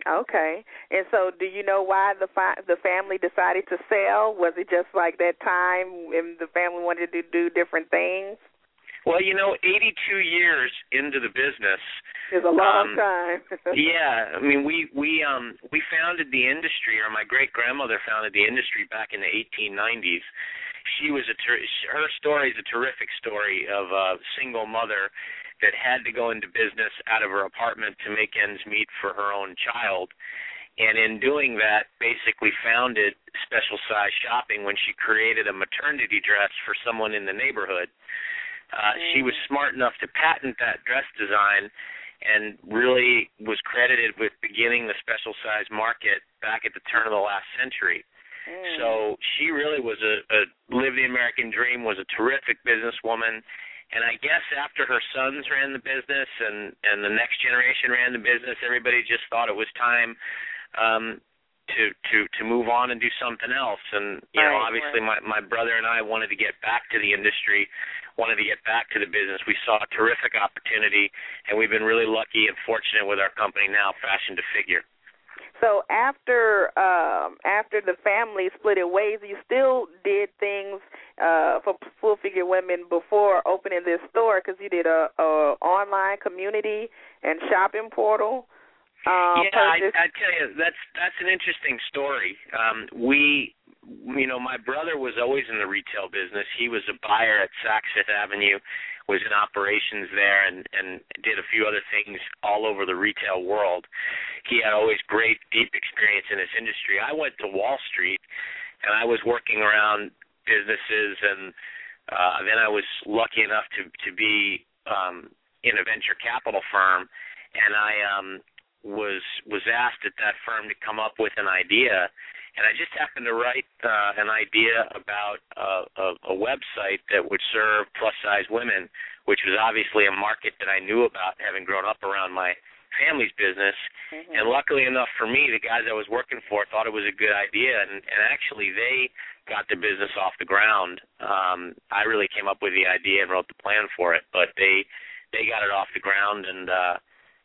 Okay. And so, do you know why the fi- the family decided to sell? Was it just like that time and the family wanted to do different things? Well, you know, 82 years into the business, is a long Um, time. yeah, I mean, we we um we founded the industry, or my great grandmother founded the industry back in the 1890s. She was a ter- her story is a terrific story of a single mother that had to go into business out of her apartment to make ends meet for her own child. And in doing that, basically founded special size shopping when she created a maternity dress for someone in the neighborhood. Uh, She was smart enough to patent that dress design and really was credited with beginning the special size market back at the turn of the last century. Mm. So she really was a, a lived the American dream, was a terrific businesswoman, and I guess after her sons ran the business and and the next generation ran the business, everybody just thought it was time um to to to move on and do something else. And you know, Right, obviously my my brother and I wanted to get back to the industry, wanted to get back to the business. We saw a terrific opportunity, and we've been really lucky and fortunate with our company now, Fashion to Figure. So after um after the family split it ways, you still did things uh for full figure women before opening this store because you did a, a online community and shopping portal. Um, yeah, I. I tell you, that's that's an interesting story. Um, we, you know, my brother was always in the retail business. He was a buyer at Saks Fifth Avenue, was in operations there, and and did a few other things all over the retail world. He had always great, deep experience in this industry. I went to Wall Street, and I was working around businesses, and uh, then I was lucky enough to to be um, in a venture capital firm, and I um was was asked at that firm to come up with an idea and I just happened to write uh, an idea about uh, a, a website that would serve plus size women, which was obviously a market that I knew about having grown up around my family's business. Mhm. And luckily enough for me, the guys I was working for thought it was a good idea, and, and actually they got the business off the ground. Um, I really came up with the idea and wrote the plan for it, but they they got it off the ground and. uh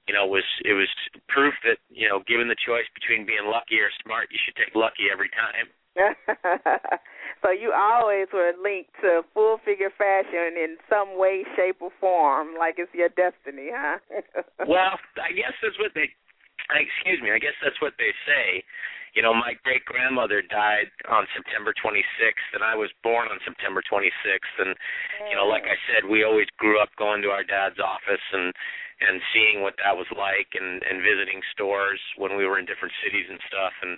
you know, was it was proof that you know, given the choice between being lucky or smart, you should take lucky every time. so you always were linked to full figure fashion in some way, shape, or form, like it's your destiny, huh? well, I guess that's what they. Excuse me. I guess that's what they say. You know, my great grandmother died on September 26th, and I was born on September 26th. And you know, like mm. I said, we always grew up going to our dad's office and and seeing what that was like, and and visiting stores when we were in different cities and stuff. And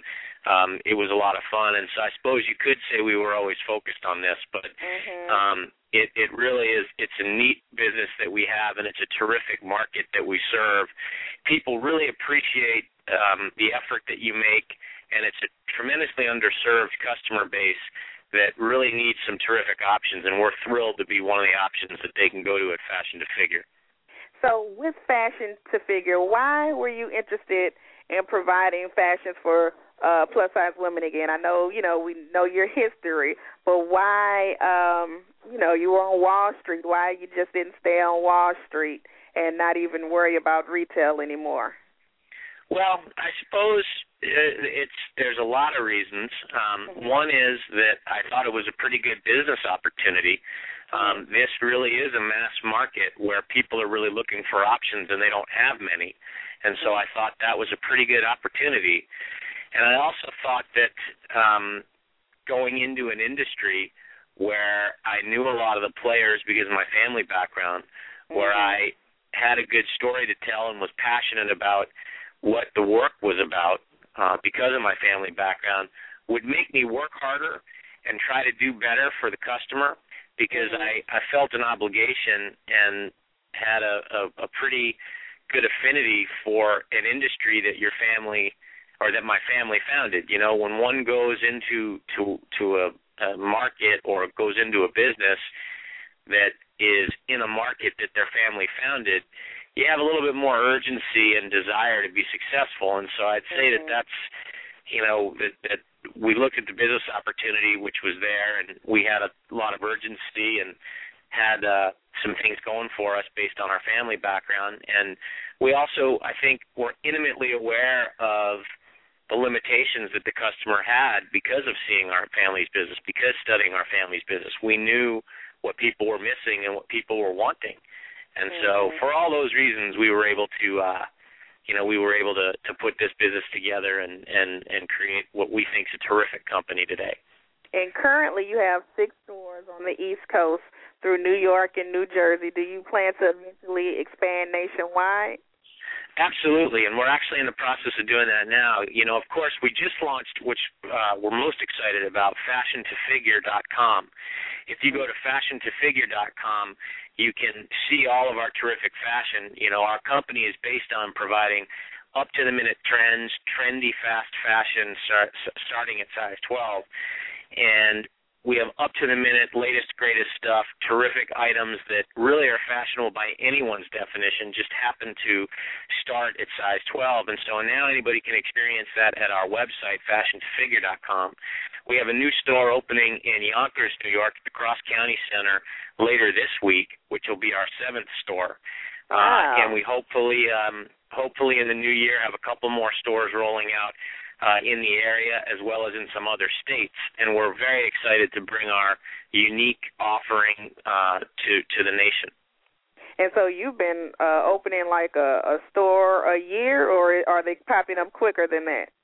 um, it was a lot of fun. And so I suppose you could say we were always focused on this, but Mhm. um, it it really is. It's a neat business that we have, and it's a terrific market that we serve. People really appreciate um, the effort that you make and it's a tremendously underserved customer base that really needs some terrific options, and we're thrilled to be one of the options that they can go to at Fashion to Figure. So, with Fashion to Figure, why were you interested in providing fashions for uh plus size women again? I know, you know, we know your history, but why um, you know, you were on Wall Street, why you just didn't stay on Wall Street and not even worry about retail anymore? Well, I suppose uh, it's there's a lot of reasons. Um, one is that I thought it was a pretty good business opportunity. Um, this really is a mass market where people are really looking for options and they don't have many, and so I thought that was a pretty good opportunity. And I also thought that um, going into an industry where I knew a lot of the players because of my family background, where I had a good story to tell and was passionate about what the work was about uh, because of my family background would make me work harder and try to do better for the customer because mm-hmm. I, I felt an obligation and had a, a, a pretty good affinity for an industry that your family or that my family founded. You know, when one goes into to to a, a market or goes into a business that is in a market that their family founded, you have a little bit more urgency and desire to be successful. And so I'd say that mm-hmm. that's, you know, that that we looked at the business opportunity which was there, and we had a lot of urgency and had uh, some things going for us based on our family background. And we also, I think, were intimately aware of the limitations that the customer had because of seeing our family's business, because studying our family's business. We knew what people were missing and what people were wanting. And so for all those reasons we were able to uh you know, we were able to to put this business together and and and create what we think is a terrific company today. And currently, you have six stores on the East Coast through New York and New Jersey. Do you plan to eventually expand nationwide? Absolutely, and we're actually in the process of doing that now. You know, of course, we just launched, which uh, we're most excited about, fashiontofigure.com. If you go to fashiontofigure.com, you can see all of our terrific fashion. You know, our company is based on providing up to the minute trends, trendy fast fashion start, starting at size 12. And we have up to the minute, latest, greatest stuff, terrific items that really are fashionable by anyone's definition, just happen to start at size 12. And so now anybody can experience that at our website, fashiontofigure.com. We have a new store opening in Yonkers, New York, at the Cross County Center later this week, which will be our seventh store. Wow. Uh, and we hopefully, um, hopefully in the new year, have a couple more stores rolling out uh, in the area as well as in some other states. And we're very excited to bring our unique offering uh, to to the nation. And so you've been uh, opening like a, a store a year, or are they popping up quicker than that?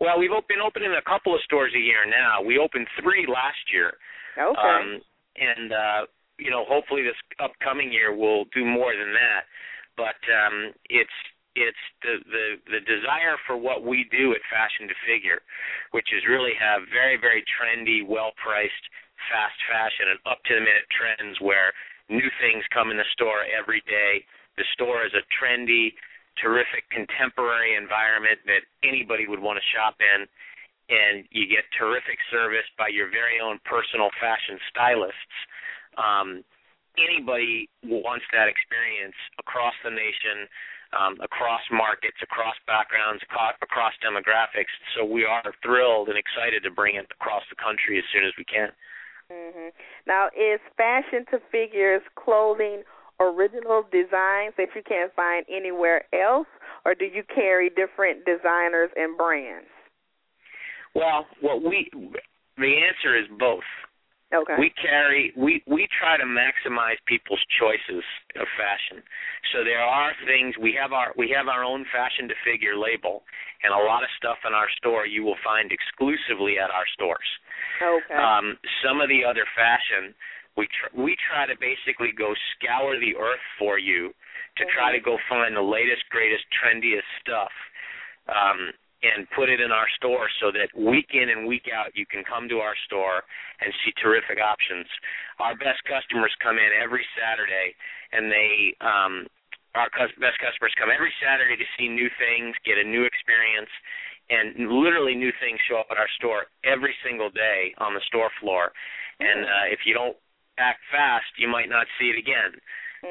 Well, we've been opening a couple of stores a year now. We opened three last year. Okay. Um, and uh, you know, hopefully this upcoming year we'll do more than that. But um, it's it's the, the the desire for what we do at Fashion to Figure, which is really have very very trendy, well priced, fast fashion and up to the minute trends where new things come in the store every day. The store is a trendy, terrific contemporary environment that anybody would want to shop in and you get terrific service by your very own personal fashion stylists. Um, anybody wants that experience across the nation um, across markets, across backgrounds, across, demographics. So we are thrilled and excited to bring it across the country as soon as we can. hmm Now, is Fashion to Figures clothing original designs that you can't find anywhere else, or do you carry different designers and brands? Well, what we the answer is both. Okay. We carry we we try to maximize people's choices of fashion. So there are things we have our we have our own fashion to figure label and a lot of stuff in our store you will find exclusively at our stores. Okay. Um some of the other fashion we tr- we try to basically go scour the earth for you to try to go find the latest greatest trendiest stuff. Um and put it in our store so that week in and week out you can come to our store and see terrific options. Our best customers come in every Saturday and they um our best customers come every Saturday to see new things, get a new experience and literally new things show up at our store every single day on the store floor. And uh, if you don't act fast, you might not see it again.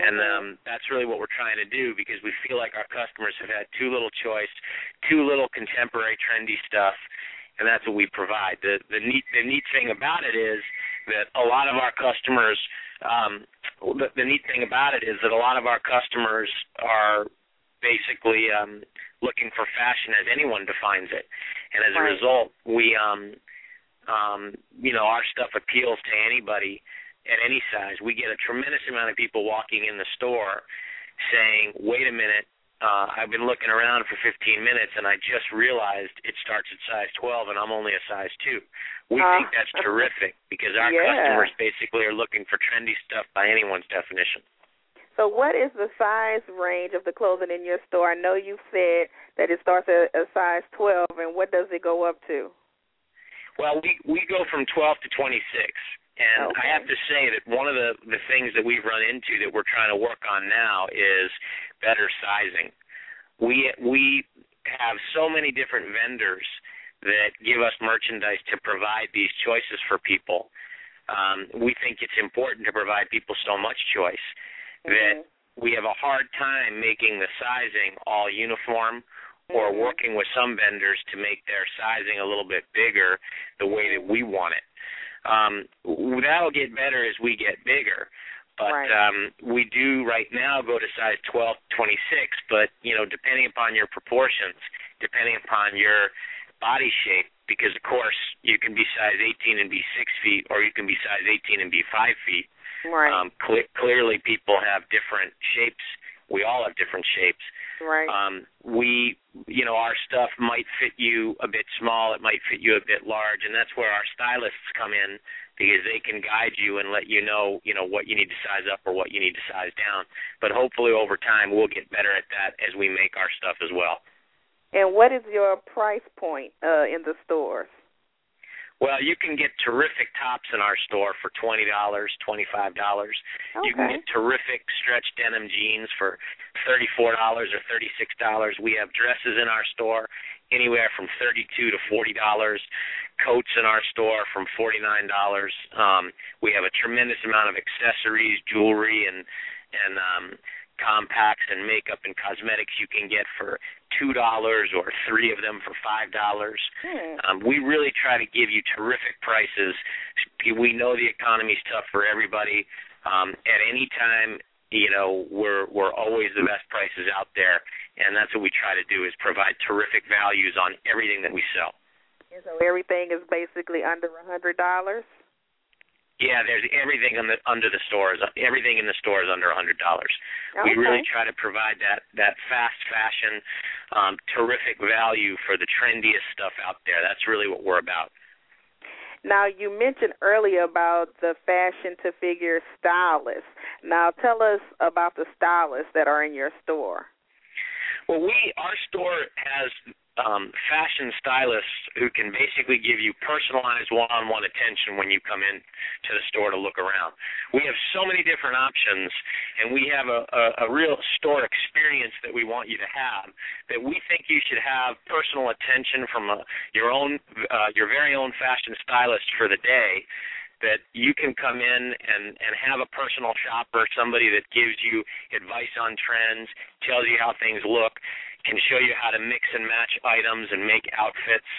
And um, that's really what we're trying to do because we feel like our customers have had too little choice, too little contemporary trendy stuff, and that's what we provide. The the neat the neat thing about it is that a lot of our customers um, the, the neat thing about it is that a lot of our customers are basically um, looking for fashion as anyone defines it, and as a result, we um, um, you know our stuff appeals to anybody at any size. We get a tremendous amount of people walking in the store saying, "Wait a minute." Uh, I've been looking around for 15 minutes and I just realized it starts at size 12 and I'm only a size 2. We Uh, think that's terrific because our Yeah. customers basically are looking for trendy stuff by anyone's definition. So, what is the size range of the clothing in your store? I know you said that it starts at a size 12, and what does it go up to? Well, we we go from 12 to 26, and Okay. I have to say that one of the the things that we've run into that we're trying to work on now is better sizing. We we have so many different vendors that give us merchandise to provide these choices for people. Um, we think it's important to provide people so much choice that Mhm. we have a hard time making the sizing all uniform or Mhm. working with some vendors to make their sizing a little bit bigger the way that we want it. Um, that'll get better as we get bigger. But Right. um, we do right now go to size 12, 26. But you know, depending upon your proportions, depending upon your body shape, because of course you can be size 18 and be six feet, or you can be size 18 and be five feet. Right. Um, cle clearly, people have different shapes. We all have different shapes. right. Um, we, you know, our stuff might fit you a bit small. It might fit you a bit large, and that's where our stylists come in because they can guide you and let you know, you know, what you need to size up or what you need to size down. But hopefully, over time, we'll get better at that as we make our stuff as well. and what is your price point uh, in the stores? Well, you can get terrific tops in our store for twenty dollars, twenty-five dollars. You can get terrific stretch denim jeans for thirty-four dollars or thirty-six dollars. We have dresses in our store anywhere from thirty-two to forty dollars. Coats in our store from forty-nine dollars. Um, we have a tremendous amount of accessories, jewelry, and and um, compacts and makeup and cosmetics you can get for two dollars or three of them for five dollars. Hmm. Um, we really try to give you terrific prices. We know the economy's tough for everybody. Um, at any time, you know, we're we're always the best prices out there, and that's what we try to do is provide terrific values on everything that we sell. And so everything is basically under a hundred dollars. Yeah, there's everything on the under the stores. Everything in the store is under a hundred dollars. We really try to provide that that fast fashion, um, terrific value for the trendiest stuff out there. That's really what we're about. Now you mentioned earlier about the fashion to figure stylists. Now tell us about the stylists that are in your store. Well, we our store has um, fashion stylists who can basically give you personalized one-on-one attention when you come in to the store to look around. We have so many different options, and we have a, a, a real store experience that we want you to have. That we think you should have personal attention from a, your own, uh, your very own fashion stylist for the day that you can come in and and have a personal shopper, somebody that gives you advice on trends, tells you how things look, can show you how to mix and match items and make outfits.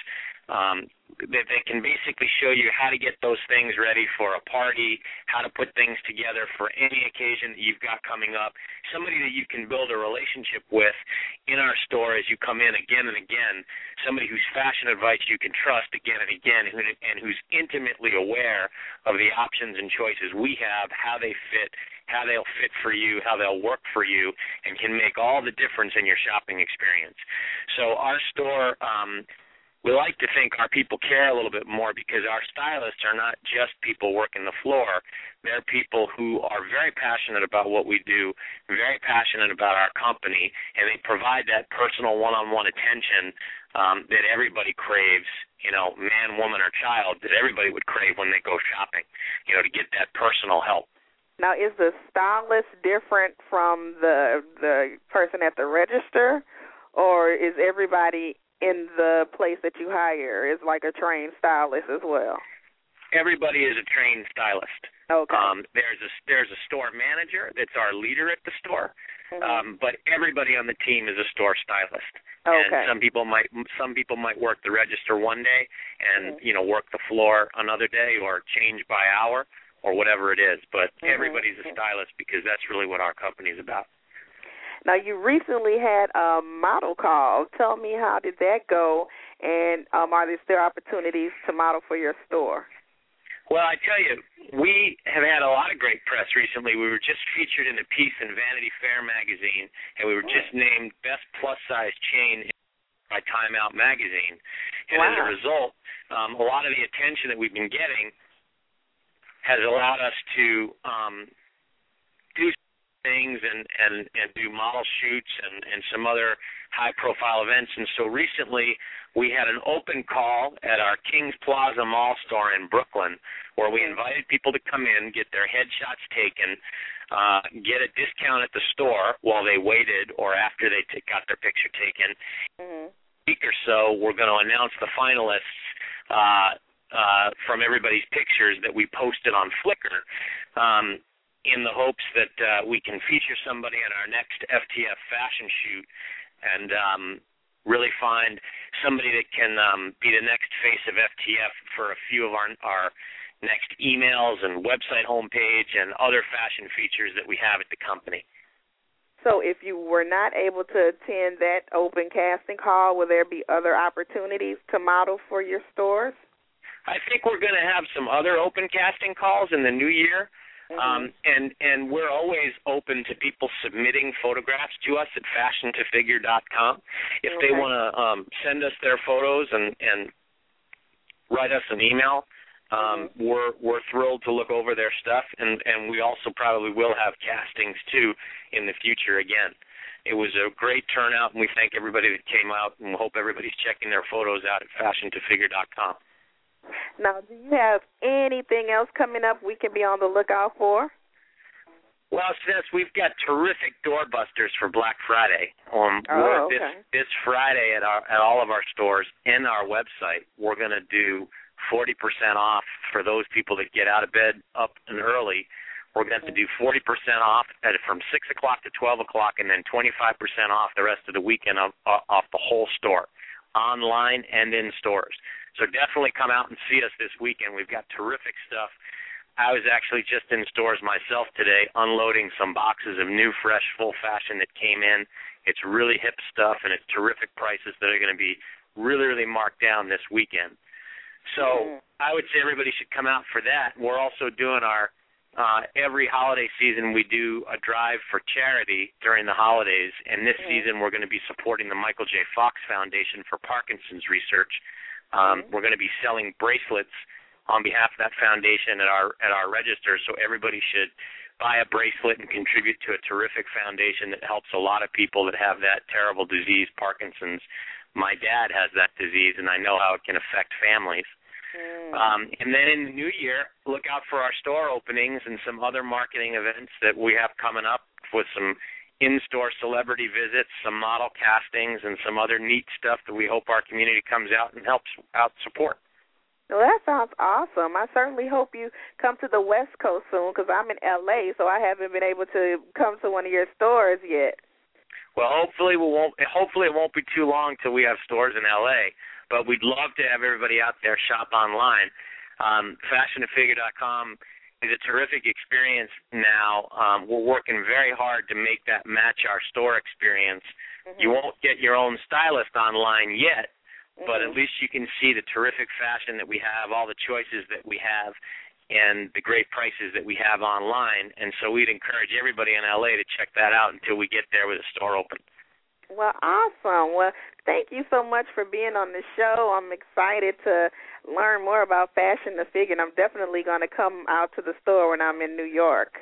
Um, that they can basically show you how to get those things ready for a party, how to put things together for any occasion that you've got coming up. Somebody that you can build a relationship with in our store as you come in again and again. Somebody whose fashion advice you can trust again and again, and who's intimately aware of the options and choices we have, how they fit, how they'll fit for you, how they'll work for you, and can make all the difference in your shopping experience. So our store. Um, we like to think our people care a little bit more because our stylists are not just people working the floor. They're people who are very passionate about what we do, very passionate about our company, and they provide that personal one-on-one attention um, that everybody craves, you know, man, woman, or child, that everybody would crave when they go shopping, you know, to get that personal help. Now, is the stylist different from the the person at the register, or is everybody in the place that you hire is like a trained stylist as well? Everybody is a trained stylist. Okay. Um, there's a there's a store manager that's our leader at the store, Mhm. um, but everybody on the team is a store stylist. okay. And some people might some people might work the register one day and Mhm. you know work the floor another day or change by hour or whatever it is. But Mhm. everybody's a stylist because that's really what our company is about. Now you recently had a model call. Tell me how did that go, and um, are there still opportunities to model for your store? Well, I tell you, we have had a lot of great press recently. We were just featured in a piece in Vanity Fair magazine, and we were just named best plus size chain by Time Out magazine. And as a result, um, a lot of the attention that we've been getting has allowed us to um, do things and, and, and do model shoots and, and some other high profile events. And so recently we had an open call at our Kings Plaza Mall store in Brooklyn where we invited people to come in, get their headshots taken, uh, get a discount at the store while they waited or after they t- got their picture taken. Mm-hmm. Week or so, we're going to announce the finalists uh, uh, from everybody's pictures that we posted on Flickr. Um, in the hopes that uh, we can feature somebody in our next FTF fashion shoot and um, really find somebody that can um, be the next face of FTF for a few of our our next emails and website homepage and other fashion features that we have at the company. So if you were not able to attend that open casting call, will there be other opportunities to model for your stores? I think we're going to have some other open casting calls in the new year. Mm-hmm. Um, and and we're always open to people submitting photographs to us at fashiontofigure.com. If they want to um, send us their photos and and write us an email, um, we're we're thrilled to look over their stuff. And and we also probably will have castings too in the future again. It was a great turnout, and we thank everybody that came out, and we hope everybody's checking their photos out at fashiontofigure.com. Now, do you have anything else coming up we can be on the lookout for? Well, Seth, we've got terrific doorbusters for Black Friday. Um, Oh, okay. this this Friday at our at all of our stores and our website, we're going to do 40% off for those people that get out of bed up and early. We're going to do 40% off at from 6 o'clock to 12 o'clock, and then 25% off the rest of the weekend off, off the whole store, online and in stores. So definitely come out and see us this weekend. We've got terrific stuff. I was actually just in stores myself today unloading some boxes of new, fresh, full fashion that came in. It's really hip stuff and it's terrific prices that are going to be really, really marked down this weekend. So Mhm. I would say everybody should come out for that. We're also doing our uh, every holiday season we do a drive for charity during the holidays, and this Mhm. season we're going to be supporting the Michael J. Fox Foundation for Parkinson's research. Um, Mhm. We're going to be selling bracelets on behalf of that foundation at our at our register, so everybody should buy a bracelet and contribute to a terrific foundation that helps a lot of people that have that terrible disease, Parkinson's. My dad has that disease, and I know how it can affect families. Mm. Um, and then in the new year, look out for our store openings and some other marketing events that we have coming up with some in-store celebrity visits, some model castings, and some other neat stuff that we hope our community comes out and helps out support. Well, that sounds awesome. I certainly hope you come to the West Coast soon because I'm in LA, so I haven't been able to come to one of your stores yet. Well, hopefully we won't. Hopefully it won't be too long till we have stores in LA. But we'd love to have everybody out there shop online. Um, FashionToFigure.com is a terrific experience now. Um, we're working very hard to make that match our store experience. You won't get your own stylist online yet, but at Mhm. least you can see the terrific fashion that we have, all the choices that we have, and the great prices that we have online. And so we'd encourage everybody in LA to check that out until we get there with a store open. Well, awesome. Well, thank you so much for being on the show. I'm excited to learn more about fashion to figure, and I'm definitely going to come out to the store when I'm in New York.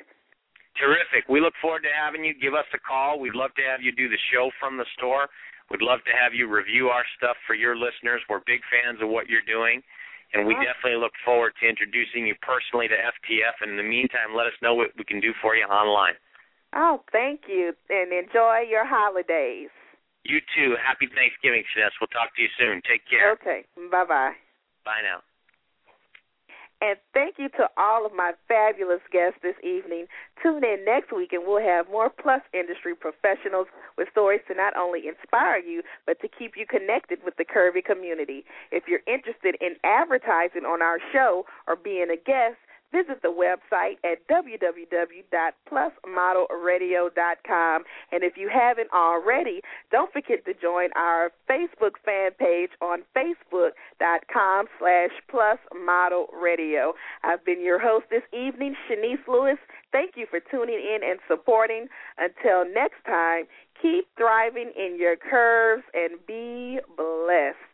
Terrific. We look forward to having you. Give us a call. We'd love to have you do the show from the store. We'd love to have you review our stuff for your listeners. We're big fans of what you're doing, and we Awesome. definitely look forward to introducing you personally to FTF. And in the meantime, let us know what we can do for you online. Oh, thank you, and enjoy your holidays. You too. Happy Thanksgiving, Shanice. We'll talk to you soon. Take care. Okay. Bye bye. Bye now. And thank you to all of my fabulous guests this evening. Tune in next week and we'll have more Plus industry professionals with stories to not only inspire you, but to keep you connected with the Curvy community. If you're interested in advertising on our show or being a guest, visit the website at www.plusmodelradio.com. And if you haven't already, don't forget to join our Facebook fan page on facebook.com slash plusmodelradio. I've been your host this evening, Shanice Lewis. Thank you for tuning in and supporting. Until next time, keep thriving in your curves and be blessed.